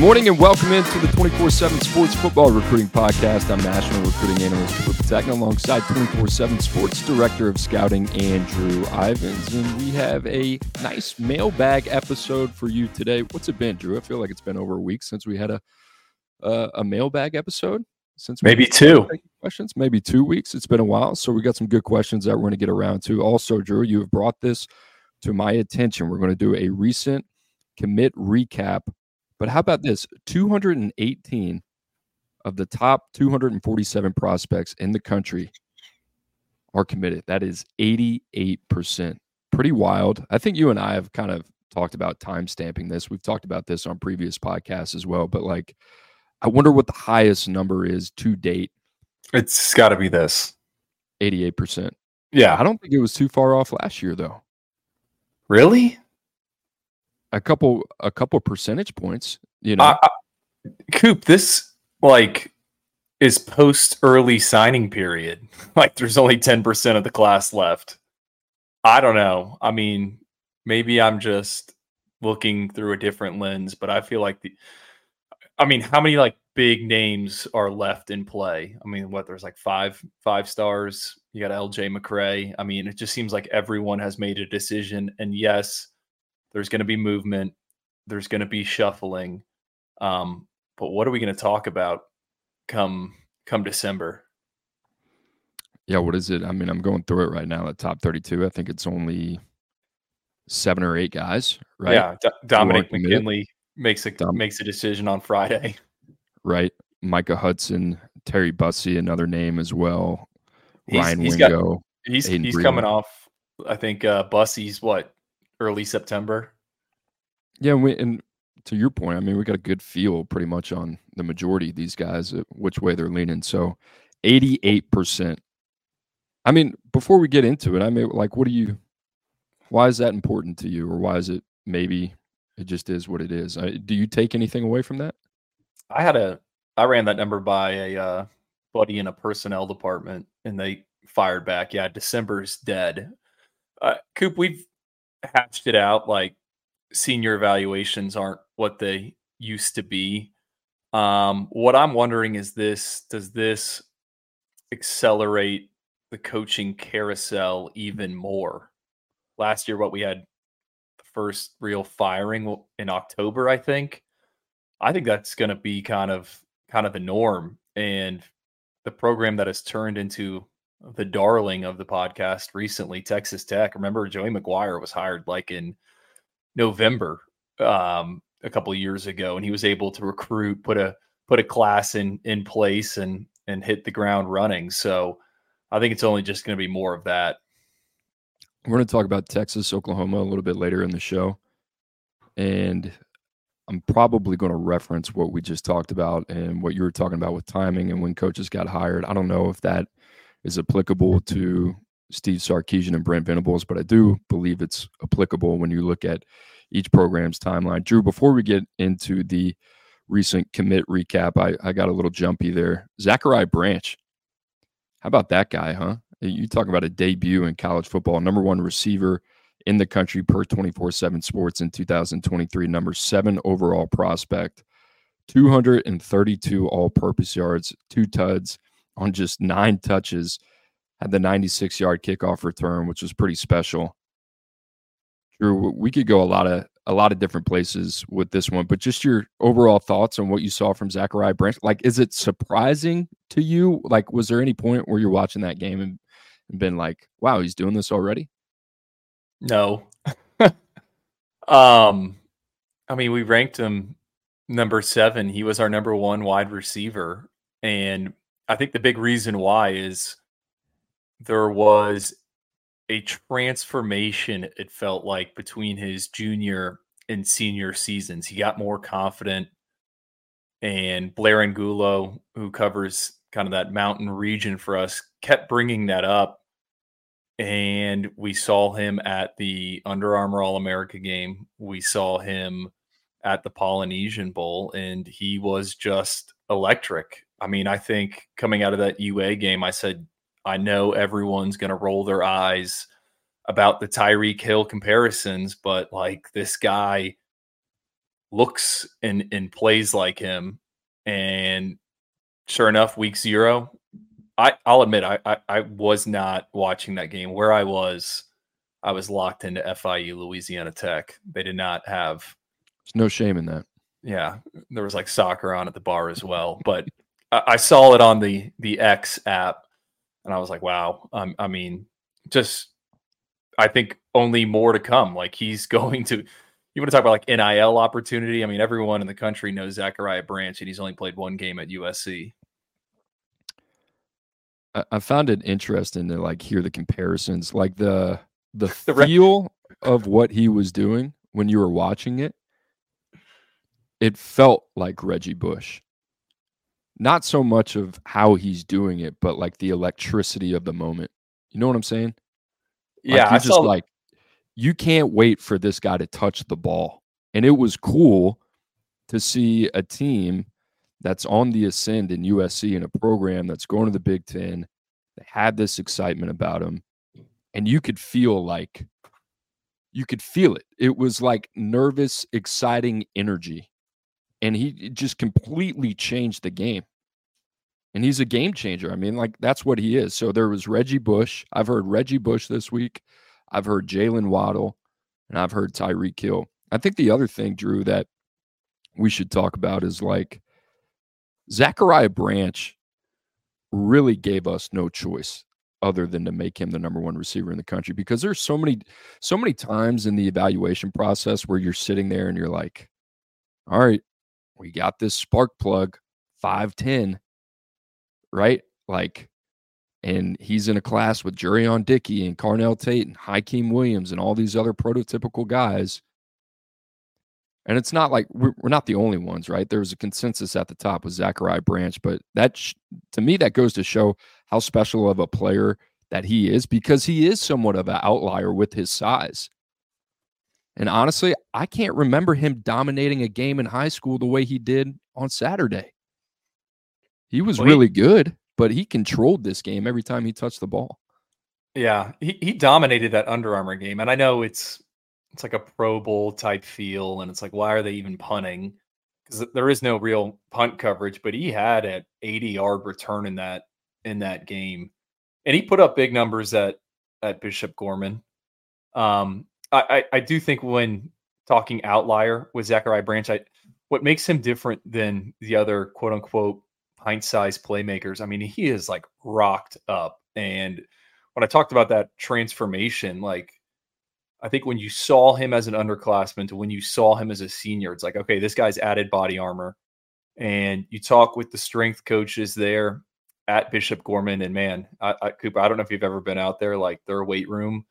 Good morning and welcome into the 24 7 Sports Football Recruiting Podcast. I'm National Recruiting Analyst Philip Petagna alongside 24 7 Sports Director of Scouting Andrew Ivins. And we have a nice mailbag episode for you today. What's it been, Drew? I feel like it's been over a week since we had a uh, a mailbag episode. Since Maybe two. questions, maybe two weeks. It's been a while, so we got some good questions that we're going to get around to. Also, Drew, you have brought this to my attention. We're going to do a recent commit recap. But how about this? 218 of the top 247 prospects in the country are committed. That is 88%. Pretty wild. I think you and I have kind of talked about time stamping this. We've talked about this on previous podcasts as well. But like, I wonder what the highest number is to date. It's got to be this. 88%. Yeah. I don't think it was too far off last year, though. Really? A couple, a couple percentage points. You know, Uh, Coop, this like is post early signing period. Like there's only 10% of the class left. I don't know. I mean, maybe I'm just looking through a different lens, but I feel like the I mean, how many like big names are left in play? I mean, what there's like five five stars. You got LJ McCray. I mean, it just seems like everyone has made a decision. And yes, there's going to be movement. There's going to be shuffling. Um, but what are we going to talk about come come December? Yeah, what is it? I mean, I'm going through it right now. The top 32. I think it's only seven or eight guys, right? Yeah, D- Dominic. McKinley makes a Dom- makes a decision on Friday. Right. Micah Hudson, Terry Bussey, another name as well. He's- Ryan he's got- Wingo. He's Aiden he's Brewer. coming off. I think uh, Bussey's what early September. yeah, we, and to your point, I mean, we got a good feel pretty much on the majority of these guys, uh, which way they're leaning. So, 88%. I mean, before we get into it, I mean, like, what do you, why is that important to you? Or why is it maybe it just is what it is? Do you take anything away from that? I had a I ran that number by a uh, buddy in a personnel department, and they fired back. Yeah, December's dead. Uh, Coop, we've hatched it out. Like senior evaluations aren't what they used to be. Um, what I'm wondering is this: Does this accelerate the coaching carousel even more? Last year, what we had the first real firing in October, I think. I think that's going to be kind of kind of the norm and the program that has turned into the darling of the podcast recently, Texas Tech. Remember, Joey McGuire was hired like in November um, a couple years ago, and he was able to recruit, put a put a class in in place, and and hit the ground running. So I think it's only just going to be more of that. We're going to talk about Texas, Oklahoma a little bit later in the show. And I'm probably going to reference what we just talked about and what you were talking about with timing and when coaches got hired. I don't know if that is applicable to Steve Sarkisian and Brent Venables, but I do believe it's applicable when you look at each program's timeline. Drew, before we get into the recent commit recap, I, I got a little jumpy there. Zachariah Branch. How about that guy, huh? You talk about a debut in college football, number one receiver in the country per 24 7 sports in 2023, number seven overall prospect, 232 all purpose yards, two tuds on just nine touches, had the 96 yard kickoff return, which was pretty special. Drew, we could go a lot of a lot of different places with this one, but just your overall thoughts on what you saw from Zachariah Branch. Like, is it surprising to you? Like, was there any point where you're watching that game and, and been like, wow, he's doing this already? No. um, I mean, we ranked him number seven. He was our number one wide receiver. And I think the big reason why is there was a transformation, it felt like, between his junior and senior seasons. He got more confident. And Blair Angulo, who covers kind of that mountain region for us, kept bringing that up. And we saw him at the Under Armour All America game. We saw him at the Polynesian Bowl, and he was just electric. I mean, I think coming out of that UA game, I said, I know everyone's going to roll their eyes about the Tyreek Hill comparisons, but like this guy looks and, and plays like him. And sure enough, week zero, I, I'll admit I, I, I was not watching that game. Where I was, I was locked into FIU Louisiana Tech. They did not have There's no shame in that. yeah, there was like soccer on at the bar as well. But I, I saw it on the the X app, and I was like, wow. Um, I mean, just I think only more to come. Like he's going to. You want to talk about like NIL opportunity? I mean, everyone in the country knows Zachariah Branch, and he's only played one game at USC. I, I found it interesting to like hear the comparisons, like the the The re- feel of what he was doing when you were watching it. It felt like Reggie Bush. Not so much of how he's doing it, but like the electricity of the moment. You know what I'm saying? Yeah, you're I just saw. like you can't wait for this guy to touch the ball. And it was cool to see a team that's on the ascend in USC in a program that's going to the Big Ten. They had this excitement about him. And you could feel like you could feel it. It was like nervous, exciting energy. And he just completely changed the game. And he's a game changer. I mean, like that's what he is. So there was Reggie Bush. I've heard Reggie Bush this week. I've heard Jaylen Waddle, and I've heard Tyreek Hill. I think the other thing, Drew, that we should talk about is like Zachariah Branch really gave us no choice other than to make him the number one receiver in the country because there's so many so many times in the evaluation process where you're sitting there and you're like all right we got this spark plug 510 right like and he's in a class with Jurion Dickey and Carnell Tate and Hykeem Williams and all these other prototypical guys and it's not like we're, not the only ones, right? There was a consensus at the top with Zachariah Branch, but that sh- to me that goes to show how special of a player that he is because he is somewhat of an outlier with his size. And honestly, I can't remember him dominating a game in high school the way he did on Saturday. He was Well, he- really good, but he controlled this game every time he touched the ball. Yeah, he, he dominated that Under Armour game, and I know it's it's like a Pro Bowl type feel, and it's like why are they even punting? Because there is no real punt coverage, but he had an 80 yard return in that in that game, and he put up big numbers at at Bishop Gorman. Um, I, I do think when talking outlier with Zachariah Branch, I what makes him different than the other quote unquote pint sized playmakers. I mean, he is like rocked up and when I talked about that transformation, like I think when you saw him as an underclassman to when you saw him as a senior, it's like, okay, this guy's added body armor. And you talk with the strength coaches there at Bishop Gorman, and man, I, I, Cooper, I don't know if you've ever been out there. Like their weight room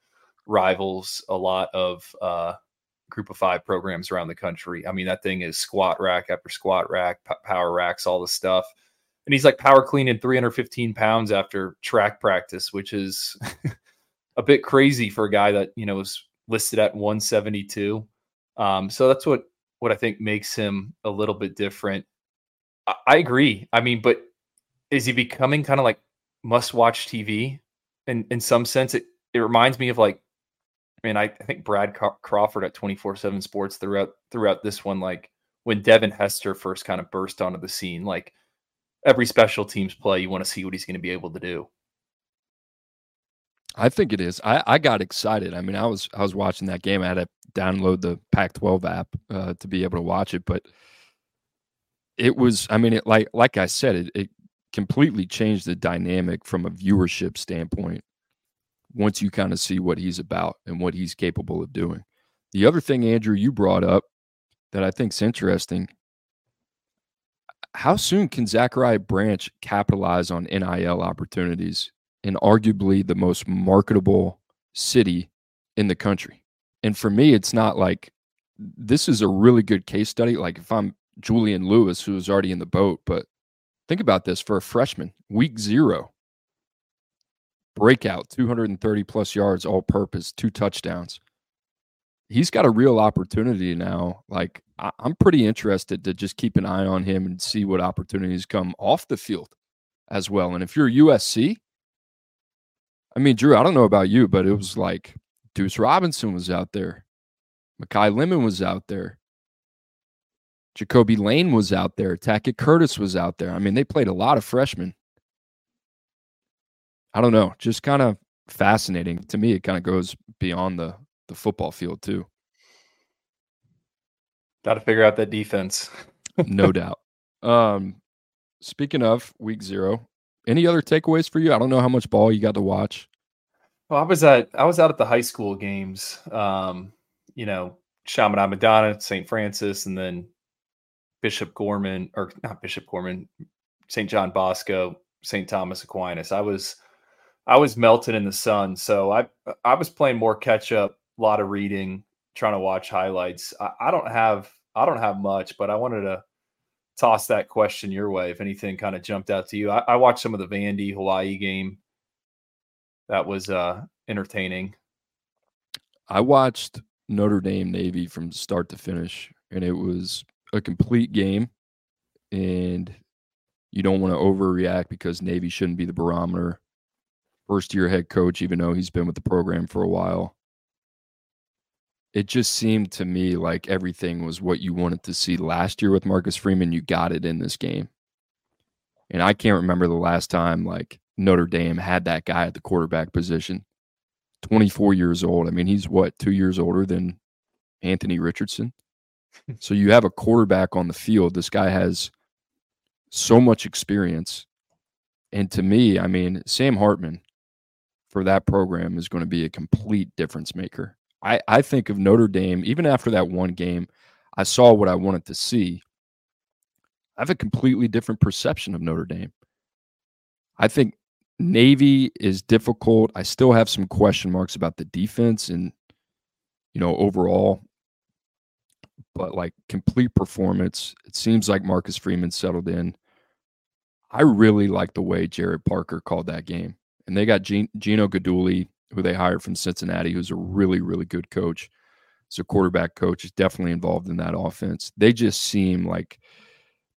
rivals a lot of uh, group of five programs around the country. I mean, that thing is squat rack after squat rack, p- power racks, all the stuff. and he's like power cleaning 315 pounds after track practice, which is a bit crazy for a guy that you know was listed at 172. Um, so that's what what I think makes him a little bit different. I, I agree. I mean, but is he becoming kind of like must watch TV? In in some sense, it it reminds me of like, I mean, I, I think Brad Crawford at 24 seven Sports throughout throughout this one, like when Devin Hester first kind of burst onto the scene, like every special teams play, you want to see what he's going to be able to do. I think it is. I, I got excited. I mean, I was I was watching that game. I had to download the Pac-12 app uh, to be able to watch it, but it was. I mean, it like like I said, it, it completely changed the dynamic from a viewership standpoint. Once you kind of see what he's about and what he's capable of doing. The other thing, Andrew, you brought up that I think is interesting. How soon can Zachariah Branch capitalize on NIL opportunities in arguably the most marketable city in the country. And for me, it's not like this is a really good case study. Like if I'm Julian Lewis, who was already in the boat, but think about this for a freshman, week zero, breakout, 230 plus yards, all purpose, two touchdowns. He's got a real opportunity now. Like I- I'm pretty interested to just keep an eye on him and see what opportunities come off the field as well. And if you're USC, I mean, Drew, I don't know about you, but it was like Deuce Robinson was out there. Makai Lemon was out there. Ja'Kobi Lane was out there. Tackett Curtis was out there. I mean, they played a lot of freshmen. I don't know. Just kind of fascinating. To me, it kind of goes beyond the, the football field, too. Got to figure out that defense. no doubt. Um, speaking of week zero, any other takeaways for you? I don't know how much ball you got to watch. Well, I was at I was out at the high school games. Um, you know, Chaminade Madonna, St. Francis, and then Bishop Gorman, or not Bishop Gorman, St. John Bosco, St. Thomas Aquinas. I was I was melted in the sun. So I I was playing more catch up, a lot of reading, trying to watch highlights. I, I don't have I don't have much, but I wanted to toss that question your way if anything kind of jumped out to you. I, I watched some of the Vandy Hawaii game. That was uh, entertaining. I watched Notre Dame Navy from start to finish, and it was a complete game. And you don't want to overreact because Navy shouldn't be the barometer. First year head coach, even though he's been with the program for a while it just seemed to me like everything was what you wanted to see last year with Marcus Freeman. You got it in this game. And I can't remember the last time like Notre Dame had that guy at the quarterback position. 24 years old. I mean, he's what, two years older than Anthony Richardson? so you have a quarterback on the field. This guy has so much experience. And to me, I mean, Sam Hartman for that program is going to be a complete difference maker. I, I think of Notre Dame, even after that one game, I saw what I wanted to see. I have a completely different perception of Notre Dame. I think Navy is difficult. I still have some question marks about the defense and, you know, overall. But like complete performance, it seems like Marcus Freeman settled in. I really like the way Gerad Parker called that game. And they got Gino Guidugli who they hired from Cincinnati, who's a really, really good coach. He's a quarterback coach, is definitely involved in that offense. They just seem like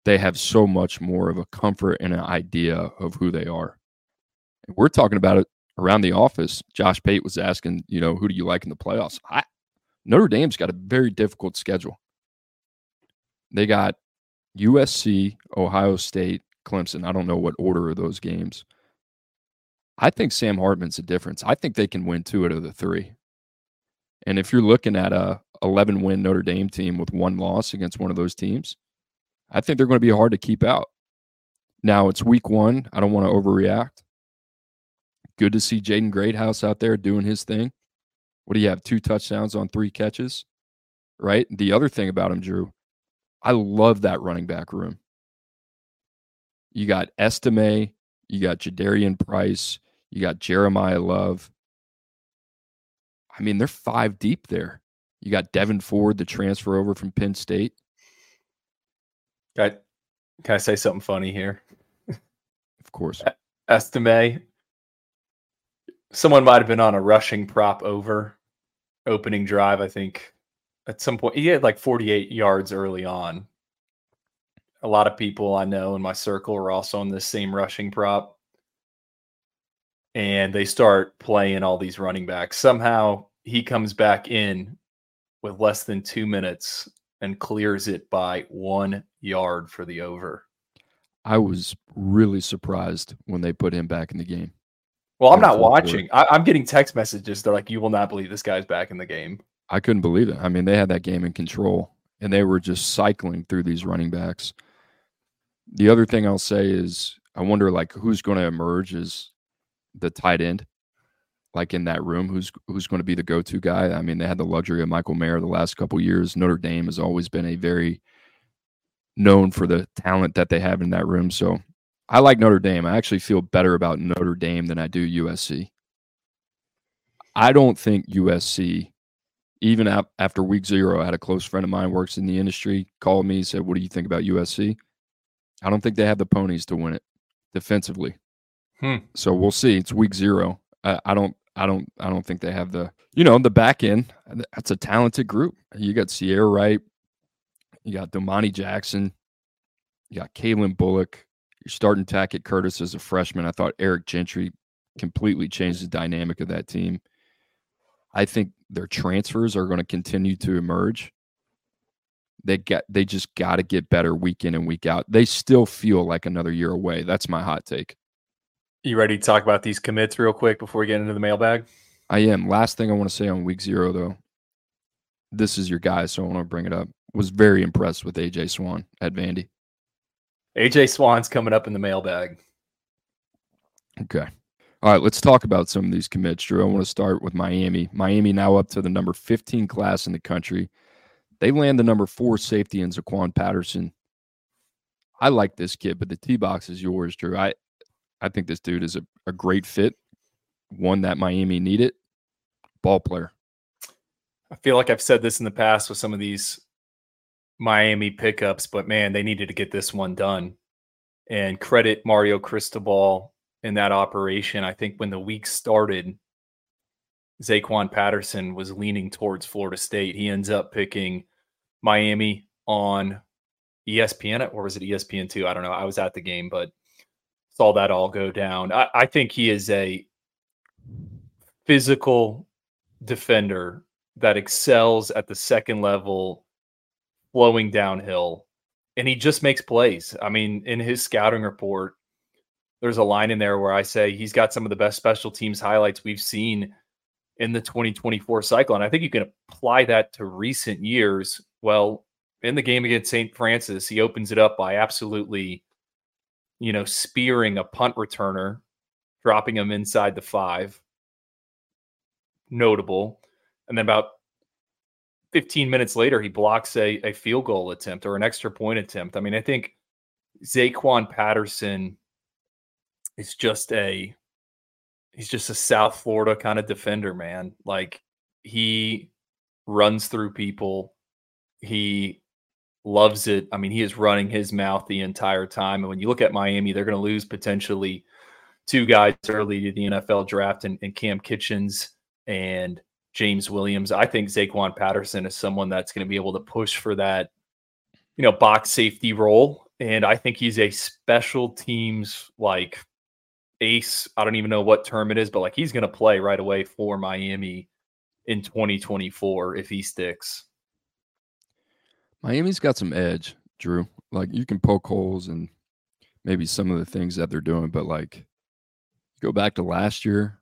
they have so much more of a comfort and an idea of who they are. We're talking about it around the office. Josh Pate was asking, you know, who do you like in the playoffs? I, Notre Dame's got a very difficult schedule. They got USC, Ohio State, Clemson. I don't know what order of those games. I think Sam Hartman's a difference. I think they can win two out of the three. And if you're looking at a 11 win Notre Dame team with one loss against one of those teams, I think they're going to be hard to keep out. Now it's week one. I don't want to overreact. Good to see Jaden Greathouse out there doing his thing. What do you have? Two touchdowns on three catches, right? The other thing about him, Drew, I love that running back room. You got Estime, you got Jadarian Price, you got Jeremiyah Love. I mean, they're five deep there. You got Devyn Ford, the transfer over from Penn State. Can I, can I say something funny here? Of course. Estime. Someone might have been on a rushing prop over opening drive, I think. At some point, he had like 48 yards early on. A lot of people I know in my circle are also on this same rushing prop. And they start playing all these running backs. Somehow he comes back in with less than two minutes and clears it by one yard for the over. I was really surprised when they put him back in the game. Well, I'm not watching. I, I'm getting text messages. They're like, "You will not believe this guy's back in the game." I couldn't believe it. I mean, they had that game in control and they were just cycling through these running backs. The other thing I'll say is I wonder like who's going to emerge as the tight end like in that room who's who's going to be the go-to guy. I mean, they had the luxury of Michael Mayer the last couple years. Notre Dame has always been a very known for the talent that they have in that room. So I like Notre Dame. I actually feel better about Notre Dame than I do USC. I don't think USC, even after week zero, I had a close friend of mine works in the industry, called me, said, What do you think about USC? I don't think they have the ponies to win it defensively. Hmm. So we'll see. It's week zero. I, I don't I don't I don't think they have the you know, the back end. That's a talented group. You got Sierra Wright, you got Domani Jackson, you got Calen Bullock. You're starting Tackett Curtis as a freshman. I thought Eric Gentry completely changed the dynamic of that team. I think their transfers are going to continue to emerge. They get they just got to get better week in and week out. They still feel like another year away. That's my hot take. You ready to talk about these commits real quick before we get into the mailbag? I am. Last thing I want to say on week zero, though, this is your guy, so I want to bring it up. Was very impressed with AJ Swann at Vandy. AJ Swann's coming up in the mailbag. Okay. All right, let's talk about some of these commits, Drew. I want to start with Miami. Miami now up to the number 15 class in the country. They land the number four safety in Zaquan Patterson. I like this kid, but the T box is yours, Drew. I, I think this dude is a, a great fit, one that Miami needed. Ball player. I feel like I've said this in the past with some of these Miami pickups, but man, they needed to get this one done. And credit Mario Cristobal in that operation. I think when the week started, Zaquan Patterson was leaning towards Florida State. He ends up picking Miami on ESPN, or was it ESPN two? I don't know. I was at the game, but saw that all go down. I, I think he is a physical defender that excels at the second level, flowing downhill, and he just makes plays. I mean, in his scouting report, there's a line in there where I say he's got some of the best special teams highlights we've seen in the 2024 cycle. And I think you can apply that to recent years. Well, in the game against St. Francis, he opens it up by absolutely, you know, spearing a punt returner, dropping him inside the five. Notable. And then about 15 minutes later, he blocks a, a field goal attempt or an extra point attempt. I mean, I think Zaquan Patterson is just a he's just a South Florida kind of defender, man. Like he runs through people. He loves it. I mean, he is running his mouth the entire time. And when you look at Miami, they're going to lose potentially two guys early to the NFL draft and, and Kam Kinchens and James Williams. I think Zaquan Patterson is someone that's going to be able to push for that, you know, box safety role. And I think he's a special teams like ace. I don't even know what term it is, but like he's going to play right away for Miami in 2024 if he sticks. Miami's got some edge, Drew. Like you can poke holes and maybe some of the things that they're doing, but like go back to last year,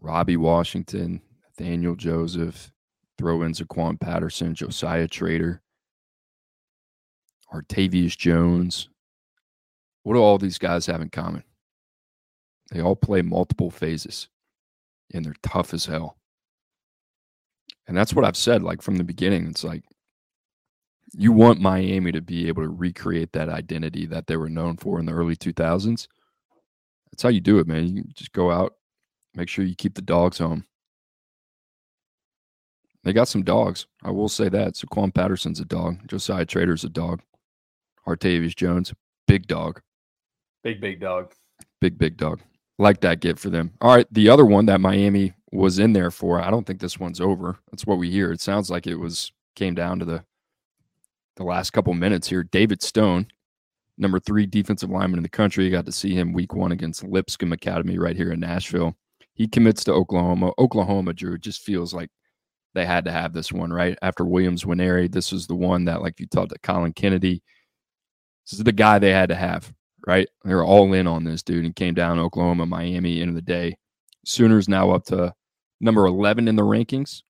Robbie Washington, Nathaniel Joseph, throw in Zaquan Patterson, Josiah Trader, Artavius Jones. What do all these guys have in common? They all play multiple phases and they're tough as hell. And that's what I've said like from the beginning. It's like you want Miami to be able to recreate that identity that they were known for in the early 2000s. That's how you do it, man. You just go out, make sure you keep the dogs home. They got some dogs. I will say that. Zaquan Patterson's a dog. Josiah Trader's a dog. Artavius Jones, big dog. Big big dog. Big, big dog. Like that get for them. All right. The other one that Miami was in there for, I don't think this one's over. That's what we hear. It sounds like it was came down to the the last couple minutes here. David Stone, number three defensive lineman in the country. Got to see him week one against Lipscomb Academy right here in Nashville. He commits to Oklahoma. Oklahoma, Drew, just feels like they had to have this one, right? After Williams Nwaneri, this was the one that, like you talked to Colin Kennedy, this is the guy they had to have, right? They were all in on this dude and came down Oklahoma, Miami, end of the day. Sooners now up to number 11 in the rankings.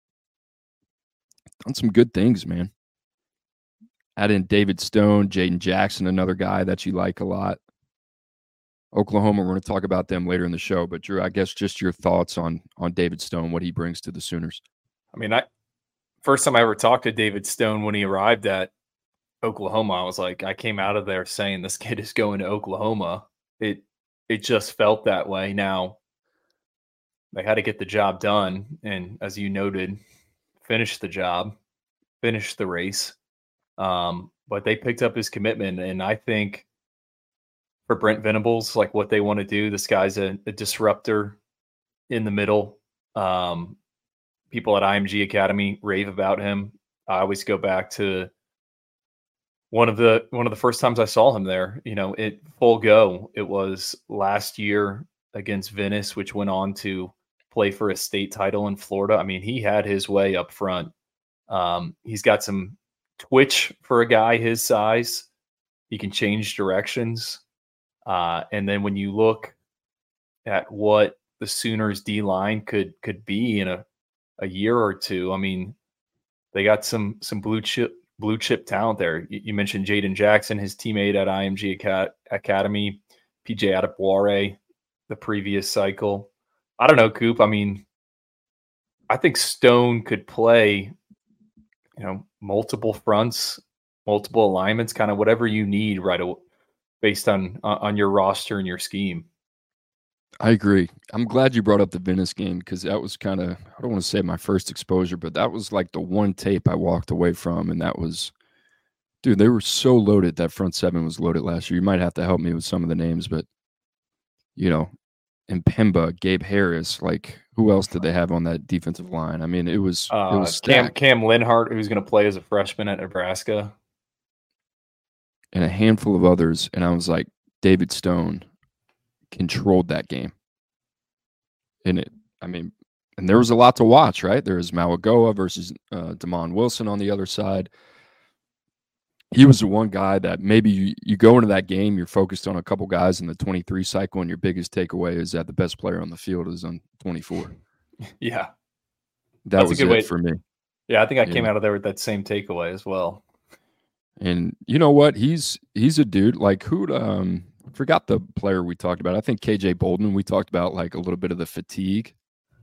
Done some good things, man. Add in David Stone, Jayden Jackson, another guy that you like a lot. Oklahoma, we're going to talk about them later in the show. But Drew, I guess just your thoughts on on David Stone, what he brings to the Sooners. I mean, I first time I ever talked to David Stone when he arrived at Oklahoma, I was like, I came out of there saying this kid is going to Oklahoma. It it just felt that way. Now they had to get the job done, and as you noted, finish the job, finish the race. Um, but they picked up his commitment, and I think for Brent Venables, like what they want to do, this guy's a, a disruptor in the middle. Um, people at IMG Academy rave about him. I always go back to one of the one of the first times I saw him there. You know, it full go. It was last year against Venice, which went on to play for a state title in Florida. I mean, he had his way up front. Um, he's got some twitch for a guy his size. He can change directions. Uh, and then when you look at what the Sooners D line could could be in a, a year or two, I mean, they got some some blue chip blue chip talent there. You, you mentioned Jayden Jackson, his teammate at IMG Academy, PJ Adebawore, the previous cycle. I don't know, Coop. I mean, I think Stone could play, you know, multiple fronts, multiple alignments, kind of whatever you need right away, based on on your roster and your scheme. I agree. I'm glad you brought up the Venice game because that was kind of I don't want to say my first exposure, but that was like the one tape I walked away from, and that was, dude, they were so loaded. That front seven was loaded last year. You might have to help me with some of the names, but you know, and Pemba, Gabe Harris, like who else did they have on that defensive line? I mean, it was uh, it was Cam. Cam Linhart, who's going to play as a freshman at Nebraska. and a handful of others, and I was like, David Stone controlled that game. And it, I mean, and there was a lot to watch, right? There was Malagoa versus uh, Damon Wilson on the other side. He was the one guy that maybe you, you go into that game, you're focused on a couple guys in the 23 cycle, and your biggest takeaway is that the best player on the field is on 24. Yeah, That That's a good it way- for me. yeah. I think I came out of there with that same takeaway as well. And you know what? He's he's a dude like who um forgot the player we talked about. I think KJ Bolden. We talked about like a little bit of the fatigue.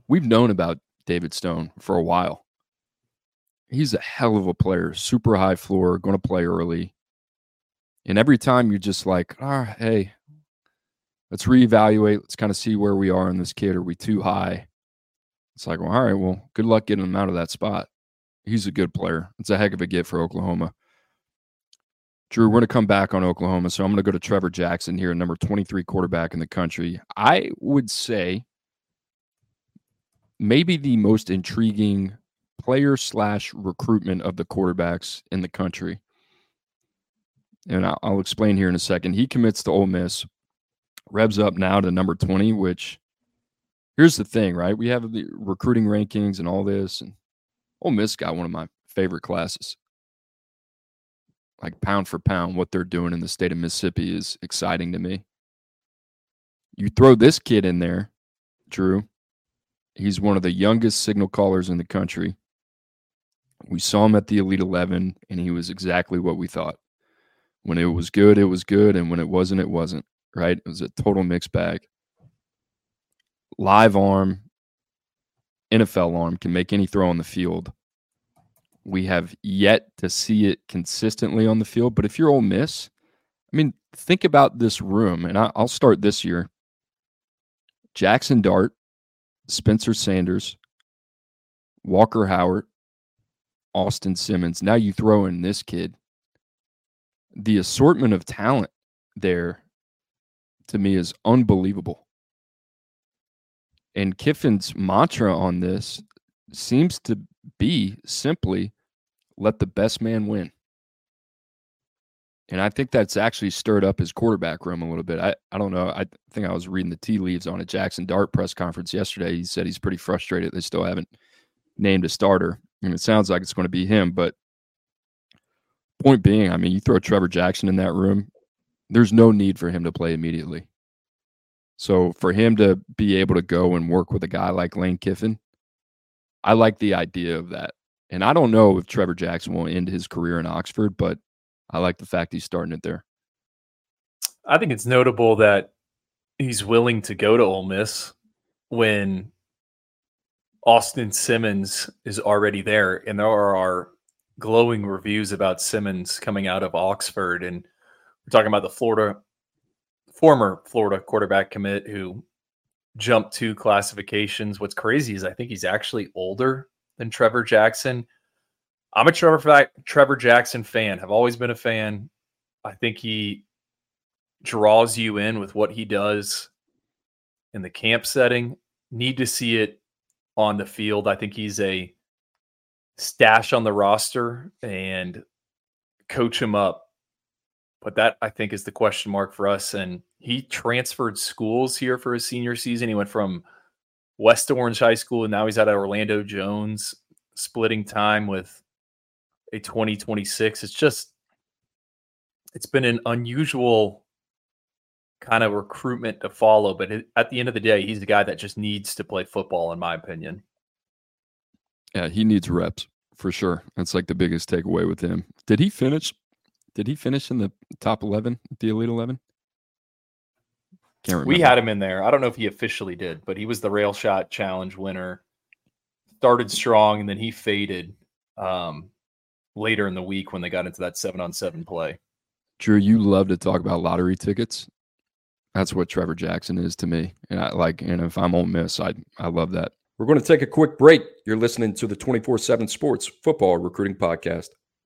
We've known about David Stone for a while. He's a hell of a player, super high floor, going to play early. And every time you're just like, ah, hey, let's reevaluate. Let's kind of see where we are in this kid. Are we too high? It's like, well, all right, well, good luck getting him out of that spot. He's a good player. It's a heck of a get for Oklahoma. Drew, we're going to come back on Oklahoma. So I'm going to go to Trever Jackson here, number 23 quarterback in the country. I would say maybe the most intriguing player slash recruitment of the quarterbacks in the country. And I'll, explain here in a second. He commits to Ole Miss, revs up now to number 20, which here's the thing, right? We have the recruiting rankings and all this, and Ole Miss got one of my favorite classes like pound for pound, what they're doing in the state of Mississippi is exciting to me. You throw this kid in there, Drew. He's one of the youngest signal callers in the country. We saw him at the Elite 11, and he was exactly what we thought. When it was good, it was good. And when it wasn't, it wasn't, right? It was a total mixed bag. Live arm, NFL arm, can make any throw on the field. We have yet to see it consistently on the field. But if you're Ole Miss, I mean, think about this room, and I, I'll start this year. Jaxson Dart, Spencer Sanders, Walker Howard, Austin Simmons. Now you throw in this kid. The assortment of talent there to me is unbelievable. And Kiffin's mantra on this seems to be simply let the best man win. And I think that's actually stirred up his quarterback room a little bit. I, I don't know. I think I was reading the tea leaves on a Jaxson Dart press conference yesterday. He said he's pretty frustrated they still haven't named a starter. And it sounds like it's going to be him. But point being, I mean, you throw Trever Jackson in that room, there's no need for him to play immediately. So for him to be able to go and work with a guy like Lane Kiffin, I like the idea of that. And I don't know if Trever Jackson will end his career in Oxford, but I like the fact he's starting it there. I think it's notable that he's willing to go to Ole Miss when Austin Simmons is already there, and there are glowing reviews about Simmons coming out of Oxford, and we're talking about the Florida former Florida quarterback commit who jumped two classifications. What's crazy is I think he's actually older than Trever Jackson. I'm a Trever Trever Jackson fan. Have always been a fan. I think he draws you in with what he does in the camp setting. Need to see it on the field. I think he's a stash on the roster and coach him up. But that I think is the question mark for us. And he transferred schools here for his senior season. He went from West Orange High School and now he's at Orlando Jones, splitting time with a 2026. It's just it's been an unusual kind of recruitment to follow, but at the end of the day, he's the guy that just needs to play football, in my opinion. Yeah, he needs reps for sure. That's like the biggest takeaway with him. Did he finish? Did he finish in the top eleven, the elite eleven? Can't remember. We had him in there. I don't know if he officially did, but he was the rail shot challenge winner. Started strong and then he faded. Um, later in the week when they got into that seven on seven play. Drew, you love to talk about lottery tickets. That's what Trever Jackson is to me. And I like, and if I'm Ole Miss, I I love that. We're going to take a quick break. You're listening to the 24 7 Sports Football Recruiting Podcast.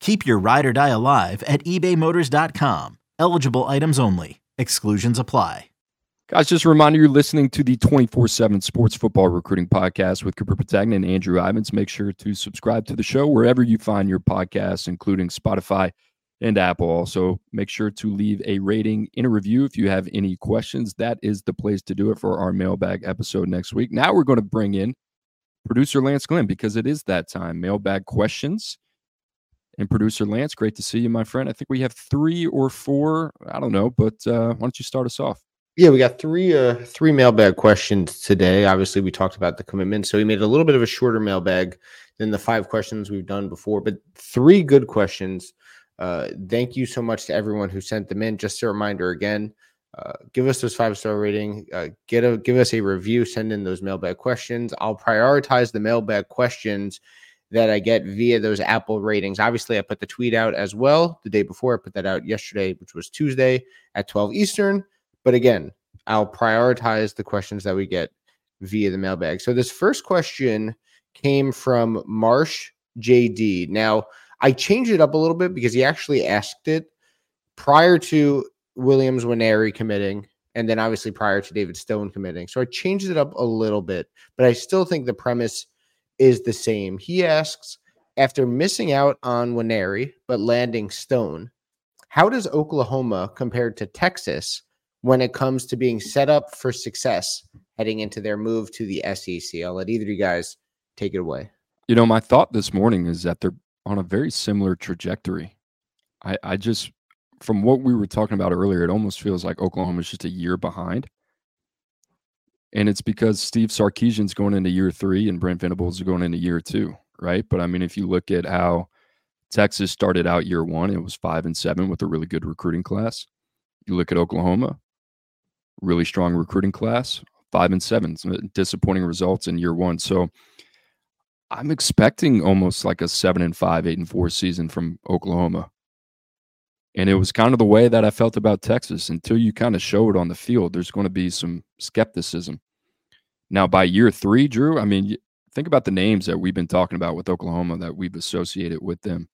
Keep your ride or die alive at ebaymotors.com. Eligible items only. Exclusions apply. Guys, just a reminder you're listening to the 24 7 Sports Football Recruiting Podcast with Cooper Petagna and Andrew Ivins. Make sure to subscribe to the show wherever you find your podcasts, including Spotify and Apple. Also, make sure to leave a rating in a review if you have any questions. That is the place to do it for our mailbag episode next week. Now we're going to bring in producer Lance Glenn because it is that time. Mailbag questions and producer Lance. Great to see you, my friend. I think we have three or four. I don't know, but uh, why don't you start us off? Yeah, we got three uh three mailbag questions today. Obviously, we talked about the commitment, so we made a little bit of a shorter mailbag than the five questions we've done before, but three good questions. Uh, thank you so much to everyone who sent them in. Just a reminder again, uh, give us those five star rating. Uh, get a give us a review. Send in those mailbag questions. I'll prioritize the mailbag questions that I get via those Apple ratings. Obviously, I put the tweet out as well the day before. I put that out yesterday, which was Tuesday at 12 Eastern. But again, I'll prioritize the questions that we get via the mailbag. So this first question came from Marsh JD. Now, I changed it up a little bit because he actually asked it prior to Williams Nwaneri committing, and then obviously prior to David Stone committing. So I changed it up a little bit, but I still think the premise is the same. He asks, after missing out on Nwaneri but landing Stone, how does Oklahoma compare to Texas when it comes to being set up for success heading into their move to the SEC? I'll let either of you guys take it away. You know, my thought this morning is that they're on a very similar trajectory. I, I just, from what we were talking about earlier, it almost feels like Oklahoma's just a year behind. And it's because Steve Sarkisian's going into year three and Brent Venables is going into year two, right? But I mean, if you look at how Texas started out year one, it was five and seven with a really good recruiting class. You look at Oklahoma, really strong recruiting class, five and seven, disappointing results in year one. So I'm expecting almost like a seven and five, eight and four season from Oklahoma. And it was kind of the way that I felt about Texas until you kind of show it on the field. There's going to be some skepticism. Now, by year three, Drew, I mean, think about the names that we've been talking about with Oklahoma that we've associated with them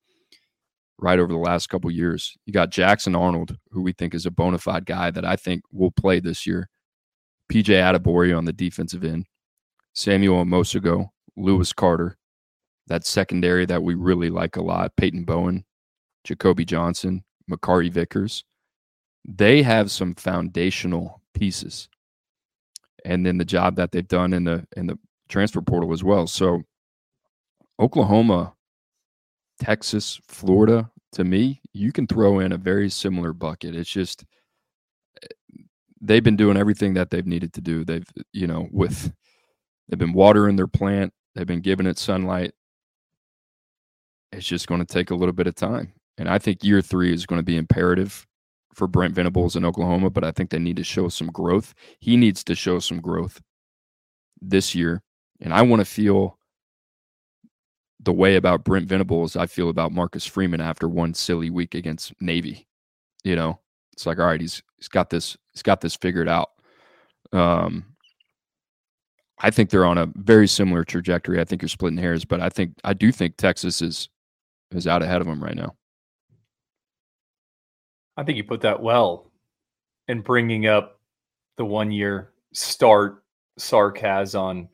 right over the last couple years. You got Jackson Arnold, who we think is a bona fide guy that I think will play this year. PJ Adebawore on the defensive end, Samuel Omosigho, Lewis Carter, that secondary that we really like a lot, Peyton Bowen, Jacoby Johnson, Makari Vickers. They have some foundational pieces. And then the job that they've done in the in the transfer portal as well. So Oklahoma, Texas, Florida, to me, you can throw in a very similar bucket. It's just eh, they've been doing everything that they've needed to do. They've, you know, with they've been watering their plant, they've been giving it sunlight. It's just going to take a little bit of time. And I think year three is going to be imperative for Brent Venables in Oklahoma, but I think they need to show some growth. He needs to show some growth this year. And I want to feel the way about Brent Venables I feel about Marcus Freeman after one silly week against Navy. You know, it's like, all right, he's he's got this, he's got this figured out. Um, I think they're on a very similar trajectory. I think you're splitting hairs, but I think I do think Texas is is out ahead of them right now. I think you put that well in bringing up the one year start sarcasm on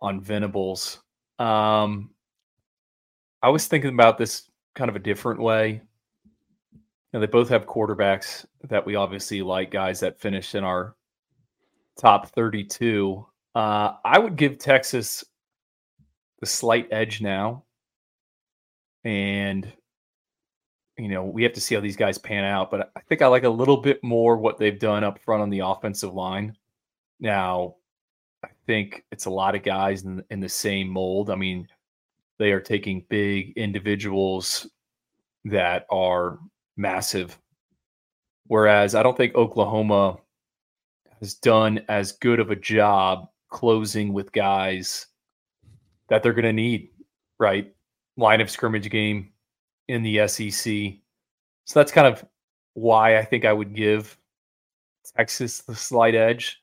on Venables. Um, I was thinking about this kind of a different way. Now, they both have quarterbacks that we obviously like, guys that finish in our top 32. Uh, I would give Texas the slight edge now. And, you know, we have to see how these guys pan out. But I think I like a little bit more what they've done up front on the offensive line. Now, I think it's a lot of guys in, in the same mold. I mean, they are taking big individuals that are massive. Whereas I don't think Oklahoma has done as good of a job closing with guys that they're going to need, right? Line of scrimmage game in the SEC. So that's kind of why I think I would give Texas the slight edge.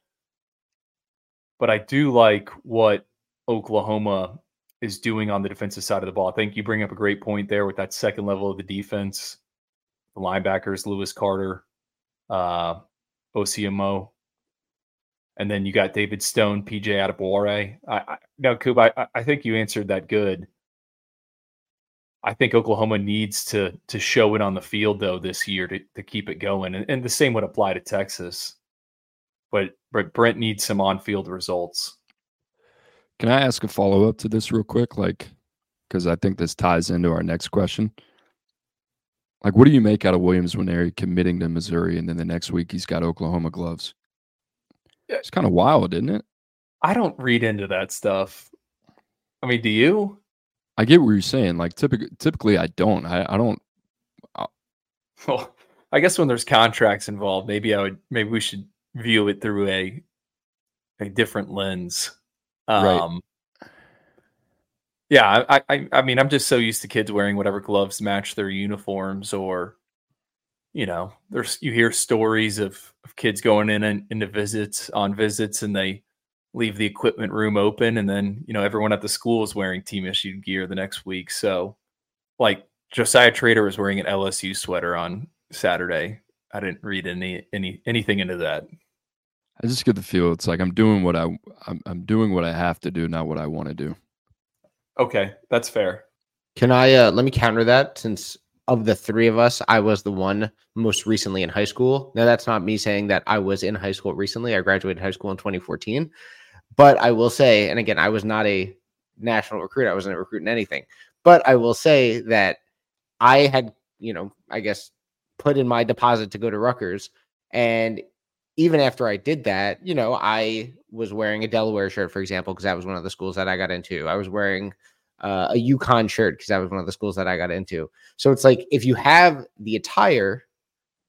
But I do like what Oklahoma is doing on the defensive side of the ball. I think you bring up a great point there with that second level of the defense. The linebackers, Lewis Carter, uh, Omosigho, and then you got David Stone, PJ Adebawore. I, I now, Coop, I, I think you answered that good. I think Oklahoma needs to to show it on the field though this year to, to keep it going, and, and the same would apply to Texas. But but Brent needs some on field results. Can I ask a follow up to this real quick? Like, because I think this ties into our next question. Like, what do you make out of Williams Nwaneri committing to Missouri, and then the next week he's got Oklahoma gloves? It's kind of wild, isn't it? I don't read into that stuff. I mean, do you? I get what you're saying. Like, typically, typically I don't. I, I don't. I, well, I guess when there's contracts involved, maybe I would. Maybe we should view it through a a different lens. Um, right. Yeah, I, I, I mean, I'm just so used to kids wearing whatever gloves match their uniforms, or you know, there's you hear stories of, of kids going in and into visits on visits, and they leave the equipment room open and then you know everyone at the school is wearing team issued gear the next week so like josiah trader was wearing an lsu sweater on saturday i didn't read any any anything into that I just get the feel it's like I'm doing what I I'm, I'm doing what I have to do, not what I want to do. okay that's fair Can I uh let me counter that since of the three of us, I was the one most recently in high school. Now that's not me saying that I was in high school recently. I graduated high school in 2014. But I will say, and again, I was not a national recruit. I wasn't recruiting anything. But I will say that I had, you know, I guess put in my deposit to go to Rutgers. And even after I did that, you know, I was wearing a Delaware shirt, for example, because that was one of the schools that I got into. I was wearing uh, a UConn shirt because that was one of the schools that I got into. So it's like if you have the attire,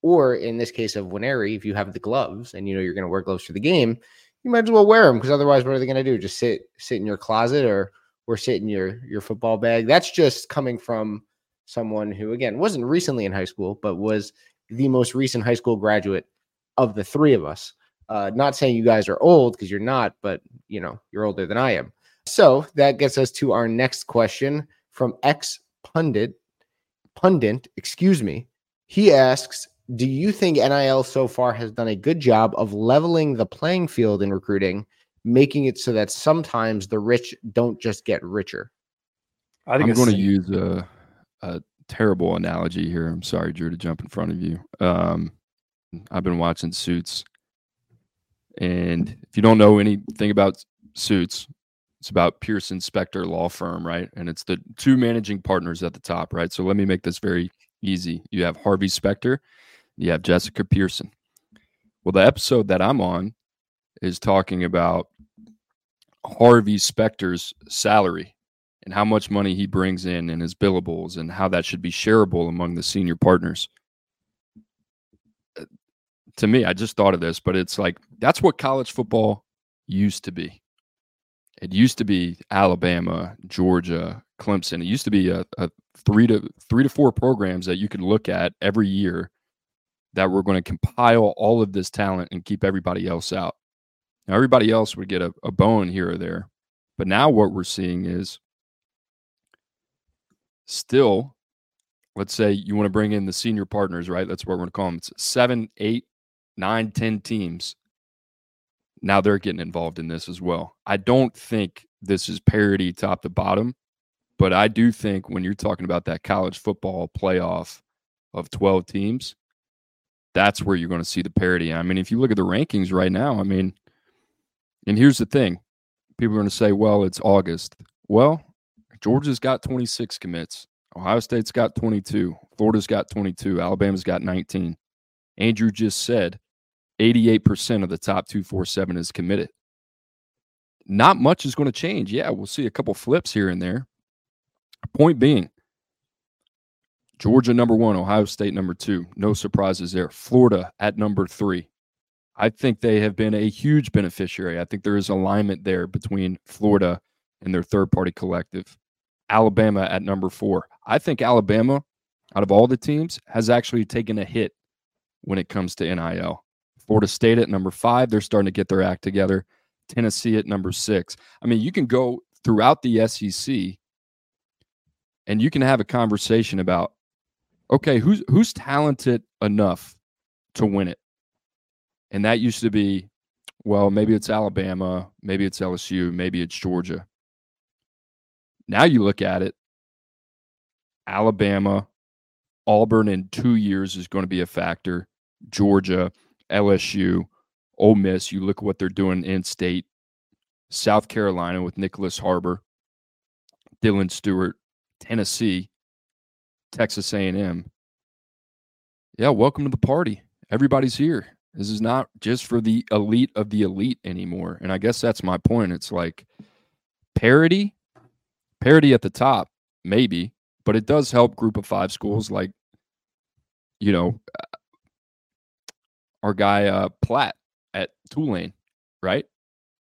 or in this case of Nwaneri, if you have the gloves and you know you're going to wear gloves for the game, you might as well wear them because otherwise, what are they going to do? Just sit sit in your closet or or sit in your your football bag? That's just coming from someone who, again, wasn't recently in high school, but was the most recent high school graduate of the three of us. Uh, not saying you guys are old because you're not, but you know you're older than I am. So that gets us to our next question from ex pundit pundit, excuse me. He asks, "Do you think NIL so far has done a good job of leveling the playing field in recruiting, making it so that sometimes the rich don't just get richer?" i think I'm going to use a, a terrible analogy here. I'm sorry, Drew, to jump in front of you. Um, I've been watching Suits, and if you don't know anything about Suits, it's about Pearson Specter Law Firm, right? And it's the two managing partners at the top, right? So let me make this very easy. You have Harvey Specter, you have Jessica Pearson. Well, the episode that I'm on is talking about Harvey Specter's salary and how much money he brings in and his billables and how that should be shareable among the senior partners. Uh, To me, I just thought of this, but it's like that's what college football used to be. It used to be Alabama, Georgia, Clemson. It used to be a, a three to three to four programs that you could look at every year that we're going to compile all of this talent and keep everybody else out. Now, everybody else would get a, a bone here or there. But now what we're seeing is still, let's say you want to bring in the senior partners, right? That's what we're going to call them. It's seven, eight, nine, ten teams. Now they're getting involved in this as well. I don't think this is parity top to bottom, but I do think when you're talking about that college football playoff of 12 teams, that's where you're going to see the parity. I mean, if you look at the rankings right now, I mean, and here's the thing people are going to say, well, it's August. Well, Georgia's got 26 commits. Ohio State's got 22. Florida's got 22. Alabama's got 19. Andrew just said 88% of the top 247 is committed. Not much is going to change. Yeah, we'll see a couple flips here and there. Point being, Georgia number one, Ohio State number two. No surprises there. Florida at number three. I think they have been a huge beneficiary. I think there is alignment there between Florida and their third party collective. Alabama at number four. I think Alabama, out of all the teams, has actually taken a hit when it comes to NIL. Florida State at number five, they're starting to get their act together. Tennessee at number six. I mean, you can go throughout the SEC and you can have a conversation about okay, who's who's talented enough to win it? And that used to be, well, maybe it's Alabama, maybe it's LSU, maybe it's Georgia. Now you look at it, Alabama, Auburn in two years is going to be a factor. Georgia, LSU, Ole Miss. You look at what they're doing in state. South Carolina with Nyckoles Harbor, Dylan Stewart, Tennessee, Texas A&M. Yeah, welcome to the party. Everybody's here. This is not just for the elite of the elite anymore. And I guess that's my point. It's like parity, parity at the top, maybe, but it does help group of five schools like, you know, our guy uh, Platt at Tulane, right?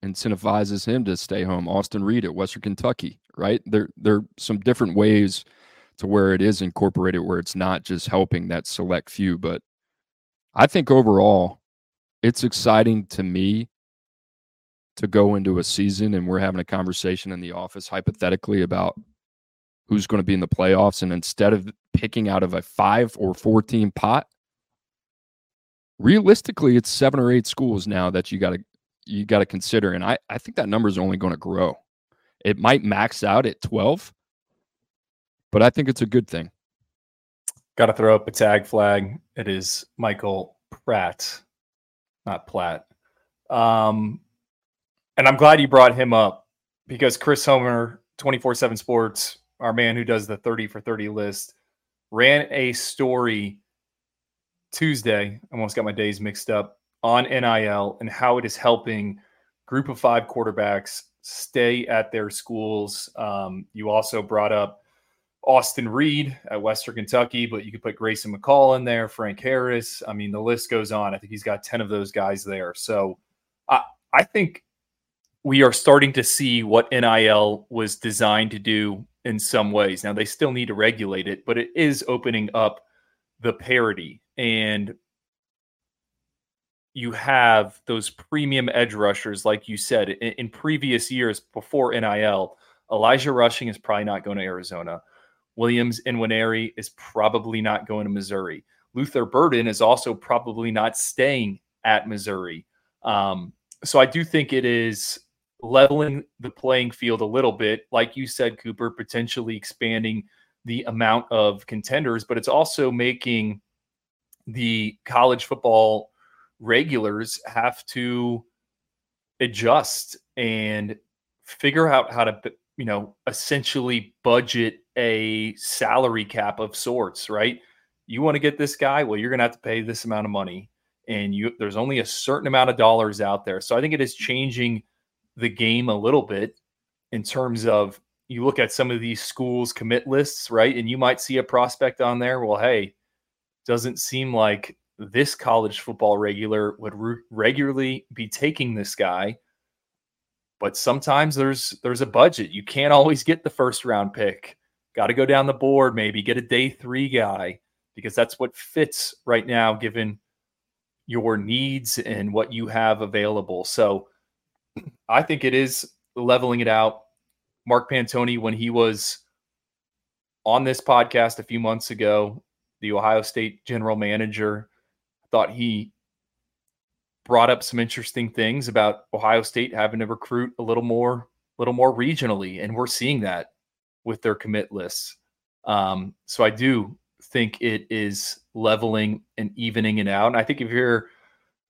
Incentivizes him to stay home. Austin Reed at Western Kentucky, right? There, there are some different ways to where it is incorporated, where it's not just helping that select few. But I think overall, it's exciting to me to go into a season and we're having a conversation in the office hypothetically about who's going to be in the playoffs and instead of picking out of a 5 or 14 pot realistically it's 7 or 8 schools now that you got to you got to consider and I I think that number is only going to grow. It might max out at 12 but I think it's a good thing. Got to throw up a tag flag. It is Michael Pratt, not Platt. Um, and I'm glad you brought him up because Chris Hummer, 24 7 Sports, our man who does the 30 for 30 list, ran a story Tuesday. I almost got my days mixed up on NIL and how it is helping group of five quarterbacks stay at their schools. Um, you also brought up Austin Reed at Western Kentucky, but you could put Grayson McCall in there, Frank Harris. I mean, the list goes on. I think he's got 10 of those guys there. So I, I think we are starting to see what NIL was designed to do in some ways. Now, they still need to regulate it, but it is opening up the parity. And you have those premium edge rushers, like you said, in, in previous years before NIL. Elijah Rushing is probably not going to Arizona. Williams Nwaneri is probably not going to Missouri. Luther Burden is also probably not staying at Missouri. Um, so I do think it is leveling the playing field a little bit, like you said, Cooper, potentially expanding the amount of contenders, but it's also making the college football regulars have to adjust and figure out how to you know essentially budget a salary cap of sorts, right? You want to get this guy, well, you're going to have to pay this amount of money, and you there's only a certain amount of dollars out there. So I think it is changing the game a little bit in terms of you look at some of these schools commit lists, right? And you might see a prospect on there. Well, hey, doesn't seem like this college football regular would re- regularly be taking this guy but sometimes there's there's a budget you can't always get the first round pick Got to go down the board, maybe get a day three guy because that's what fits right now, given your needs and what you have available. So I think it is leveling it out. Mark Pantoni, when he was on this podcast a few months ago, the Ohio State general manager, thought he brought up some interesting things about Ohio State having to recruit a little more, a little more regionally, and we're seeing that with their commit lists. Um, so I do think it is leveling and evening it out. And I think if you're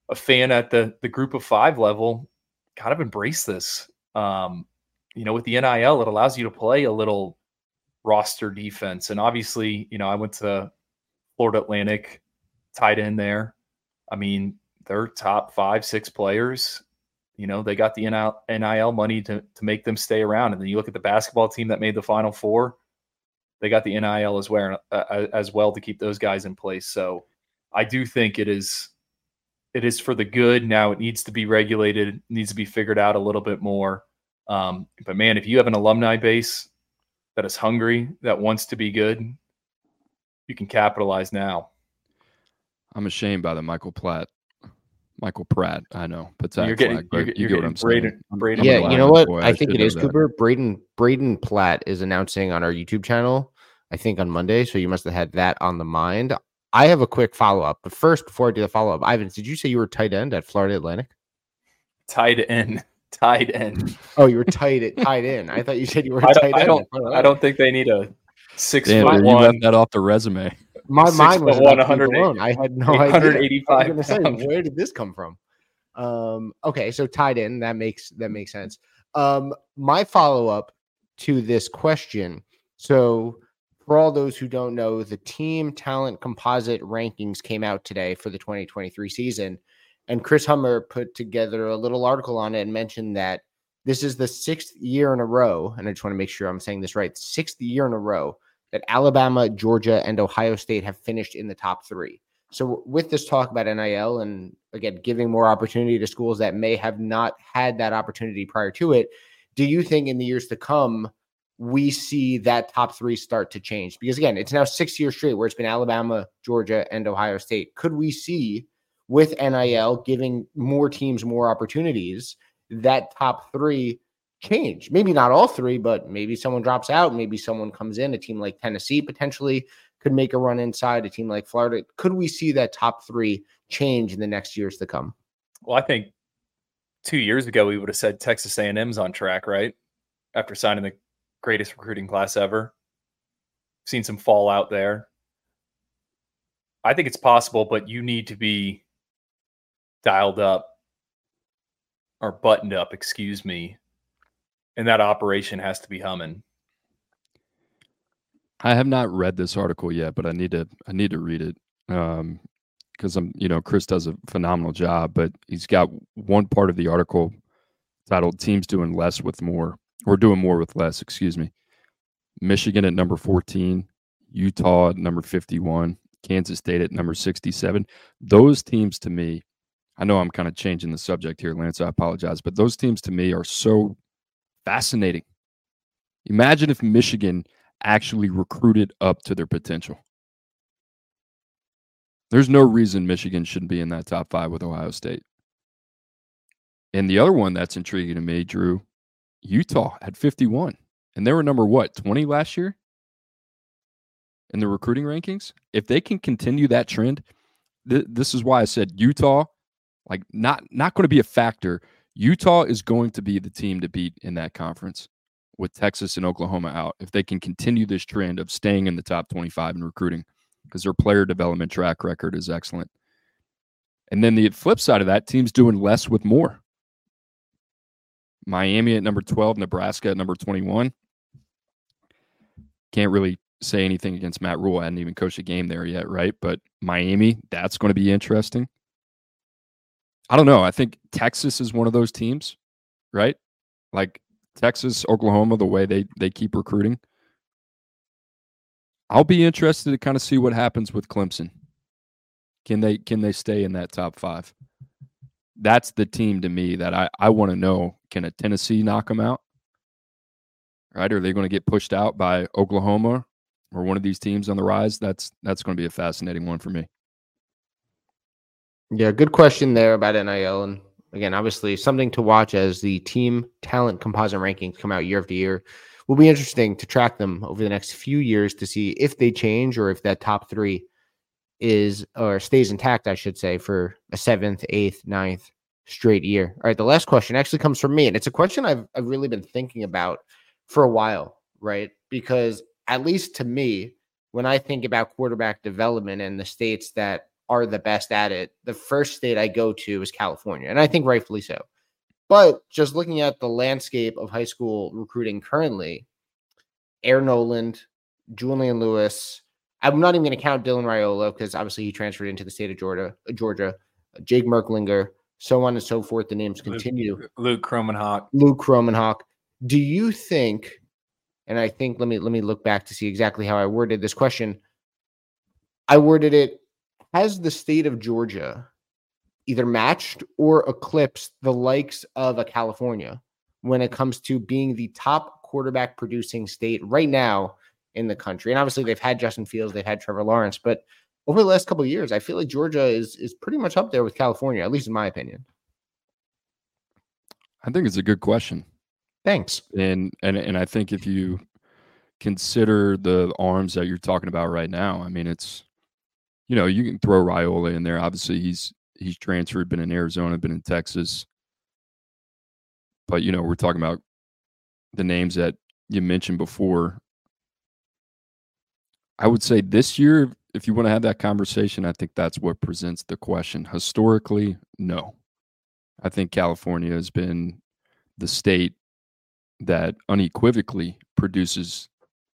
a fan at the the group of five level, kind of embrace this. Um, you know, with the NIL, it allows you to play a little roster defense. And obviously, you know, I went to Florida Atlantic, tied in there. I mean, they're top five, six players you know, they got the NIL money to, to make them stay around. And then you look at the basketball team that made the Final Four, they got the NIL as well, uh, as well to keep those guys in place. So I do think it is it is for the good. Now it needs to be regulated, it needs to be figured out a little bit more. Um, but man, if you have an alumni base that is hungry, that wants to be good, you can capitalize now. I'm ashamed by the Michael Platt Michael Pratt. I know, but you're getting, you're, you you're get what I'm Braden, saying. Braden yeah, you know what? Boy, I, I think it is Cooper. Braden Braden Platt is announcing on our YouTube channel. I think on Monday, so you must have had that on the mind. I have a quick follow up, but first, before I do the follow up, Ivan, did you say you were tight end at Florida Atlantic? Tied end, tied end. Oh, you were tight it tied in. I thought you said you were I tight I Don't, I don't think they need a six Damn, foot you left that off the resume my mind was one, alone. I had no idea. I was say, where did this come from? Um, okay, so tied in that makes that makes sense. Um, my follow up to this question. So, for all those who don't know, the team talent composite rankings came out today for the 2023 season, and Chris Hummer put together a little article on it and mentioned that this is the sixth year in a row, and I just want to make sure I'm saying this right. Sixth year in a row that Alabama, Georgia, and Ohio State have finished in the top three. So, with this talk about NIL and again, giving more opportunity to schools that may have not had that opportunity prior to it, do you think in the years to come, we see that top three start to change? Because again, it's now six years straight where it's been Alabama, Georgia, and Ohio State. Could we see with NIL giving more teams more opportunities that top three change. Maybe not all three, but maybe someone drops out. Maybe someone comes in. A team like Tennessee potentially could make a run inside. A team like Florida. Could we see that top three change in the next years to come? Well, I think two years ago we would have said Texas A&M's on track, right? After signing the greatest recruiting class ever. Seen some fallout there. I think it's possible, but you need to be dialed up or buttoned up, excuse me. And that operation has to be humming. I have not read this article yet, but I need to I need to read it. Um because I'm, you know, Chris does a phenomenal job, but he's got one part of the article titled Teams Doing Less with More, or Doing More with Less, excuse me. Michigan at number 14, Utah at number 51, Kansas State at number 67. Those teams to me, I know I'm kind of changing the subject here, Lance. I apologize, but those teams to me are so fascinating. Imagine if Michigan actually recruited up to their potential. There's no reason Michigan shouldn't be in that top five with Ohio State. And the other one that's intriguing to me, Drew, Utah had 51, and they were number what, 20 last year in the recruiting rankings? If they can continue that trend, th- this is why I said Utah, like not not going to be a factor. Utah is going to be the team to beat in that conference with Texas and Oklahoma out if they can continue this trend of staying in the top 25 in recruiting because their player development track record is excellent. And then the flip side of that, teams doing less with more. Miami at number 12, Nebraska at number 21. Can't really say anything against Matt Rhule. I hadn't even coached a game there yet, right? But Miami, that's going to be interesting. I don't know. I think Texas is one of those teams, right? Like Texas, Oklahoma, the way they they keep recruiting. I'll be interested to kind of see what happens with Clemson. Can they can they stay in that top five? That's the team to me that I, I want to know. Can a Tennessee knock them out? Right? Are they going to get pushed out by Oklahoma or one of these teams on the rise? That's that's going to be a fascinating one for me. Yeah, good question there about NIL. And again, obviously something to watch as the team talent composite rankings come out year after year will be interesting to track them over the next few years to see if they change or if that top three is or stays intact, I should say, for a seventh, eighth, ninth straight year. All right, the last question actually comes from me, and it's a question I've I've really been thinking about for a while, right? Because at least to me, when I think about quarterback development and the states that are the best at it, the first state I go to is California, and I think rightfully so. But just looking at the landscape of high school recruiting currently, Air Noland, Julian Lewis. I'm not even going to count Dylan Raiola because obviously he transferred into the state of Georgia. Georgia, Jake Merklinger, so on and so forth. The names continue. Luke, Luke Kromenhoek. Luke Kromenhoek. Do you think? And I think let me let me look back to see exactly how I worded this question. I worded it: Has the state of Georgia either matched or eclipsed the likes of a California when it comes to being the top quarterback producing state right now in the country. And obviously they've had Justin Fields, they've had Trevor Lawrence, but over the last couple of years, I feel like Georgia is is pretty much up there with California, at least in my opinion. I think it's a good question. Thanks. And and and I think if you consider the arms that you're talking about right now, I mean it's you know, you can throw Raiola in there. Obviously, he's he's transferred, been in Arizona, been in Texas. But you know, we're talking about the names that you mentioned before. I would say this year, if you want to have that conversation, I think that's what presents the question. Historically, no. I think California has been the state that unequivocally produces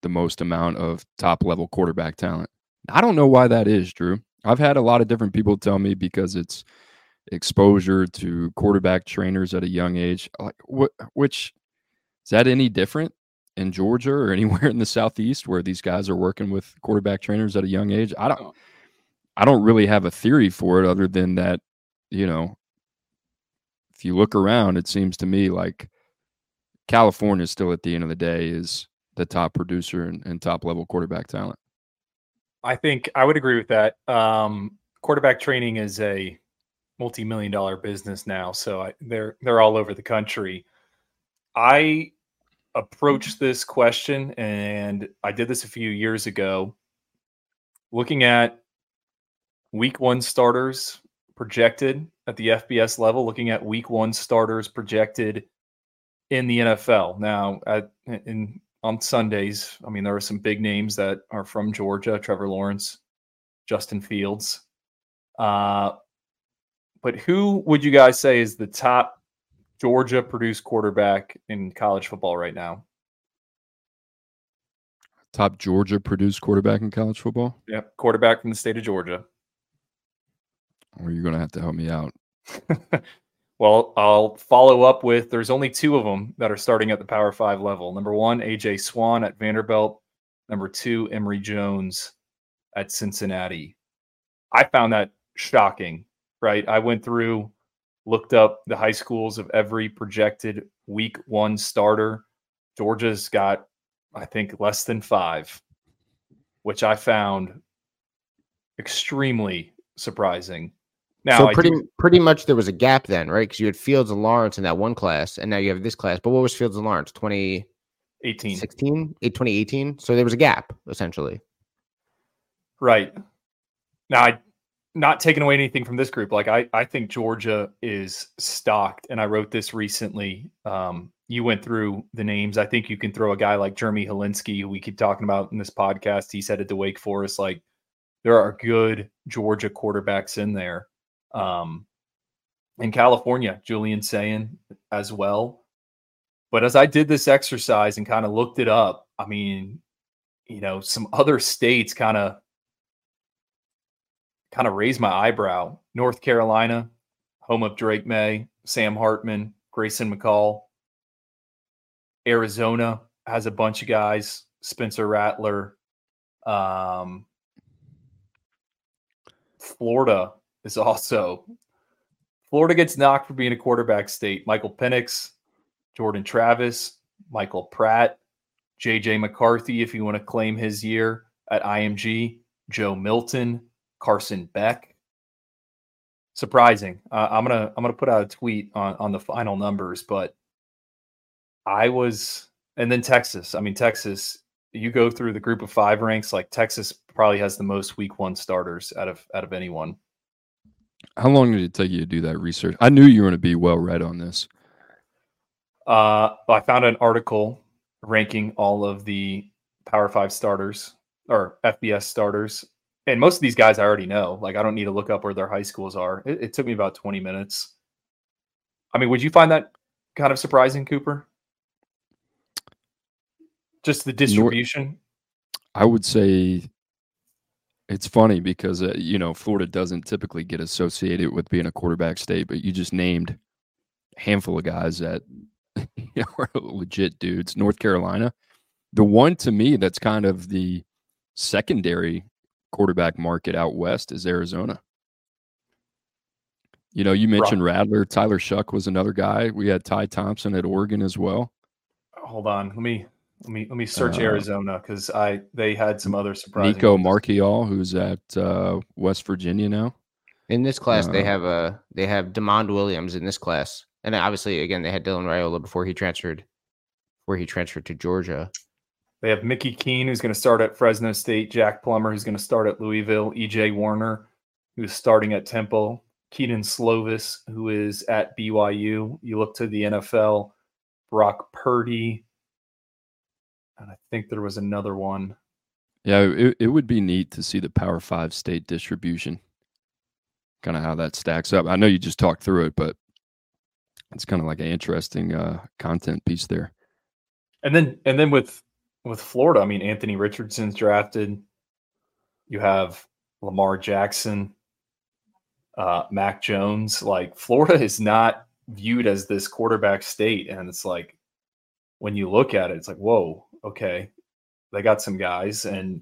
the most amount of top level quarterback talent. I don't know why that is, Drew. I've had a lot of different people tell me because it's exposure to quarterback trainers at a young age. Like what which is that any different in Georgia or anywhere in the southeast where these guys are working with quarterback trainers at a young age? I don't I don't really have a theory for it other than that, you know, if you look around, it seems to me like California still at the end of the day is the top producer and, and top level quarterback talent. I think I would agree with that. Um, quarterback training is a multi-million dollar business now, so I, they're they're all over the country. I approached this question, and I did this a few years ago, looking at week one starters projected at the FBS level, looking at week one starters projected in the NFL. Now, at, in on Sundays, I mean, there are some big names that are from Georgia: Trevor Lawrence, Justin Fields. Uh, but who would you guys say is the top Georgia produced quarterback in college football right now? Top Georgia produced quarterback in college football? Yep, quarterback from the state of Georgia. Or you're going to have to help me out. well, I'll follow up with there's only two of them that are starting at the Power Five level. Number one, AJ Swann at Vanderbilt. Number two, Emory Jones at Cincinnati. I found that shocking, right? I went through, looked up the high schools of every projected week one starter. Georgia's got, I think, less than five, which I found extremely surprising. Now, so I pretty do- pretty much there was a gap then, right? Because you had Fields and Lawrence in that one class, and now you have this class. But what was Fields and Lawrence? 2016, 18. 2018? So there was a gap, essentially. Right. Now, I not taking away anything from this group. Like I, I think Georgia is stocked, and I wrote this recently. Um, you went through the names. I think you can throw a guy like Jeremy Holinsky, who we keep talking about in this podcast. He's headed to Wake Forest. Like there are good Georgia quarterbacks in there. Um, in California, Julian Sayin as well. But as I did this exercise and kind of looked it up, I mean, you know, some other states kind of kind of raised my eyebrow. North Carolina, home of Drake Maye, Sam Hartman, Grayson McCall. Arizona has a bunch of guys, Spencer Rattler. Um, Florida is also Florida gets knocked for being a quarterback state. Michael Penix, Jordan Travis, Michael Pratt, JJ McCarthy, if you want to claim his year at IMG, Joe Milton, Carson Beck. Surprising. Uh, I'm gonna I'm gonna put out a tweet on on the final numbers, but I was and then Texas. I mean Texas. You go through the group of five ranks. Like Texas probably has the most week one starters out of out of anyone. How long did it take you to do that research? I knew you were going to be well read on this. Uh, I found an article ranking all of the Power Five starters or FBS starters, and most of these guys I already know. Like I don't need to look up where their high schools are. It, it took me about twenty minutes. I mean, would you find that kind of surprising, Cooper? Just the distribution. I would say it's funny because uh, you know Florida doesn't typically get associated with being a quarterback state, but you just named a handful of guys that you know, are legit dudes. North Carolina, the one to me that's kind of the secondary quarterback market out west is Arizona. You know, you mentioned Rattler, Tyler Shough was another guy. We had Ty Thompson at Oregon as well. Hold on, let me let me let me search Uh, Arizona because I they had some other surprises. Nico Marchiol, who's at uh, West Virginia now. In this class, they Uh, have a they have Demond Williams in this class, and obviously again they had Dylan Raiola before he transferred, where he transferred to Georgia. They have Mickey Keene, who's going to start at Fresno State, Jack Plummer, who's going to start at Louisville, EJ Warner, who's starting at Temple, Kedon Slovis, who is at BYU. You look to the NFL, Brock Purdy, and I think there was another one. Yeah, it, it would be neat to see the Power Five state distribution, kind of how that stacks up. I know you just talked through it, but it's kind of like an interesting uh, content piece there. And then and then with with Florida, I mean Anthony Richardson's drafted. You have Lamar Jackson, uh, Mac Jones. Like Florida is not viewed as this quarterback state, and it's like when you look at it, it's like whoa, okay, they got some guys, and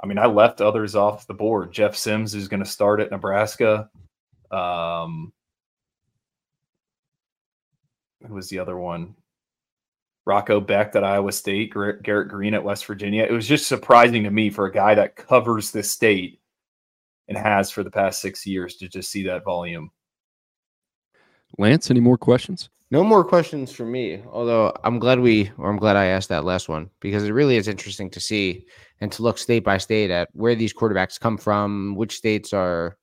I mean I left others off the board. Jeff Sims is going to start at Nebraska. Um, who was the other one? Rocco Becht at Iowa State, Garrett Greene at West Virginia. It was just surprising to me for a guy that covers this state and has for the past six years to just see that volume. Lance, any more questions? No more questions for me. Although I'm glad we, or I'm glad I asked that last one because it really is interesting to see and to look state by state at where these quarterbacks come from, which states are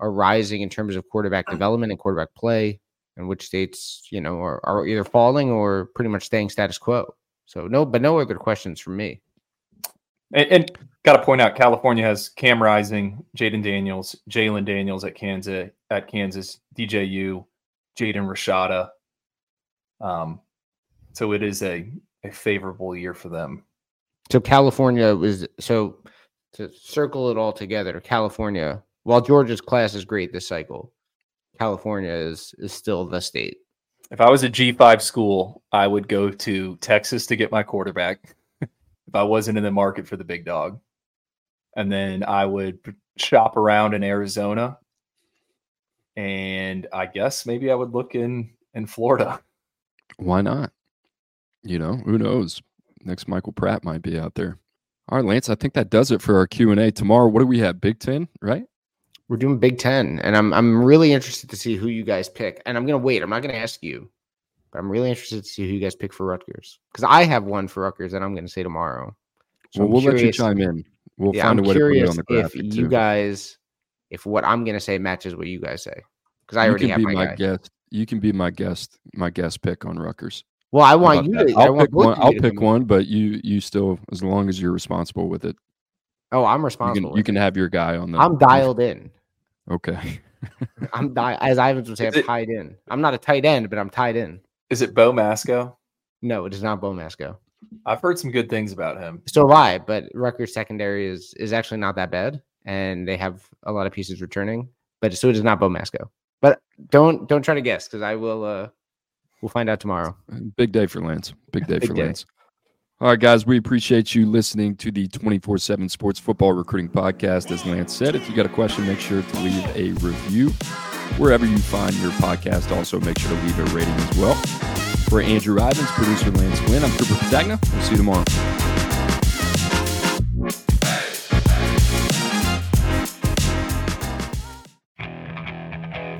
are rising in terms of quarterback mm. development and quarterback play, and which states, you know, are, are either falling or pretty much staying status quo. So no, but no other questions from me. And, and got to point out, California has Cam Rising, Jayden Daniels, Jalon Daniels at Kansas, at Kansas, DJU, Jaden Rashada. Um, so it is a a favorable year for them. So California was so to circle it all together. California, while Georgia's class is great this cycle, California is is still the state. If I was a G5 school, I would go to Texas to get my quarterback if I wasn't in the market for the big dog. And then I would shop around in Arizona. And I guess maybe I would look in in Florida. Why not? You know, who knows? Next Michael Pratt might be out there. All right, Lance, I think that does it for our Q&A. Tomorrow, what do we have? Big 10, right? We're doing Big Ten, and I'm I'm really interested to see who you guys pick. And I'm gonna wait. I'm not gonna ask you, but I'm really interested to see who you guys pick for Rutgers because I have one for Rutgers that I'm gonna say tomorrow. So well, I'm we'll let you chime in. We'll yeah, find I'm a way to put it on the if graphic you too. guys, if what I'm gonna say matches what you guys say, because I you already have be my, my guy. guest. You can be my guest, my guest pick on Rutgers. Well, I want you to. I I'll want pick one. I'll pick one, but you you still, as long as you're responsible with it, Oh, I'm you responsible. can you can have your guy on the. I'm dialed in. Okay. I'm di- as Ivins would say, I'm it- tied in. I'm not a tight end, but I'm tied in. Is it Bo Masco? No, it is not Bo Masco. I've heard some good things about him. So have I, but Rutgers secondary is is actually not that bad, and they have a lot of pieces returning. But so it is not Bo Masco. But don't don't try to guess because I will. uh We'll find out tomorrow. Big day for Lance. Big day Big for day. Lance. All right, guys, we appreciate you listening to the 24 7 Sports Football Recruiting Podcast. As Lance said, if you got a question, make sure to leave a review wherever you find your podcast. Also, make sure to leave a rating as well. For Andrew Ivins, producer Lance Flynn, I'm Cooper Petagna. We'll see you tomorrow.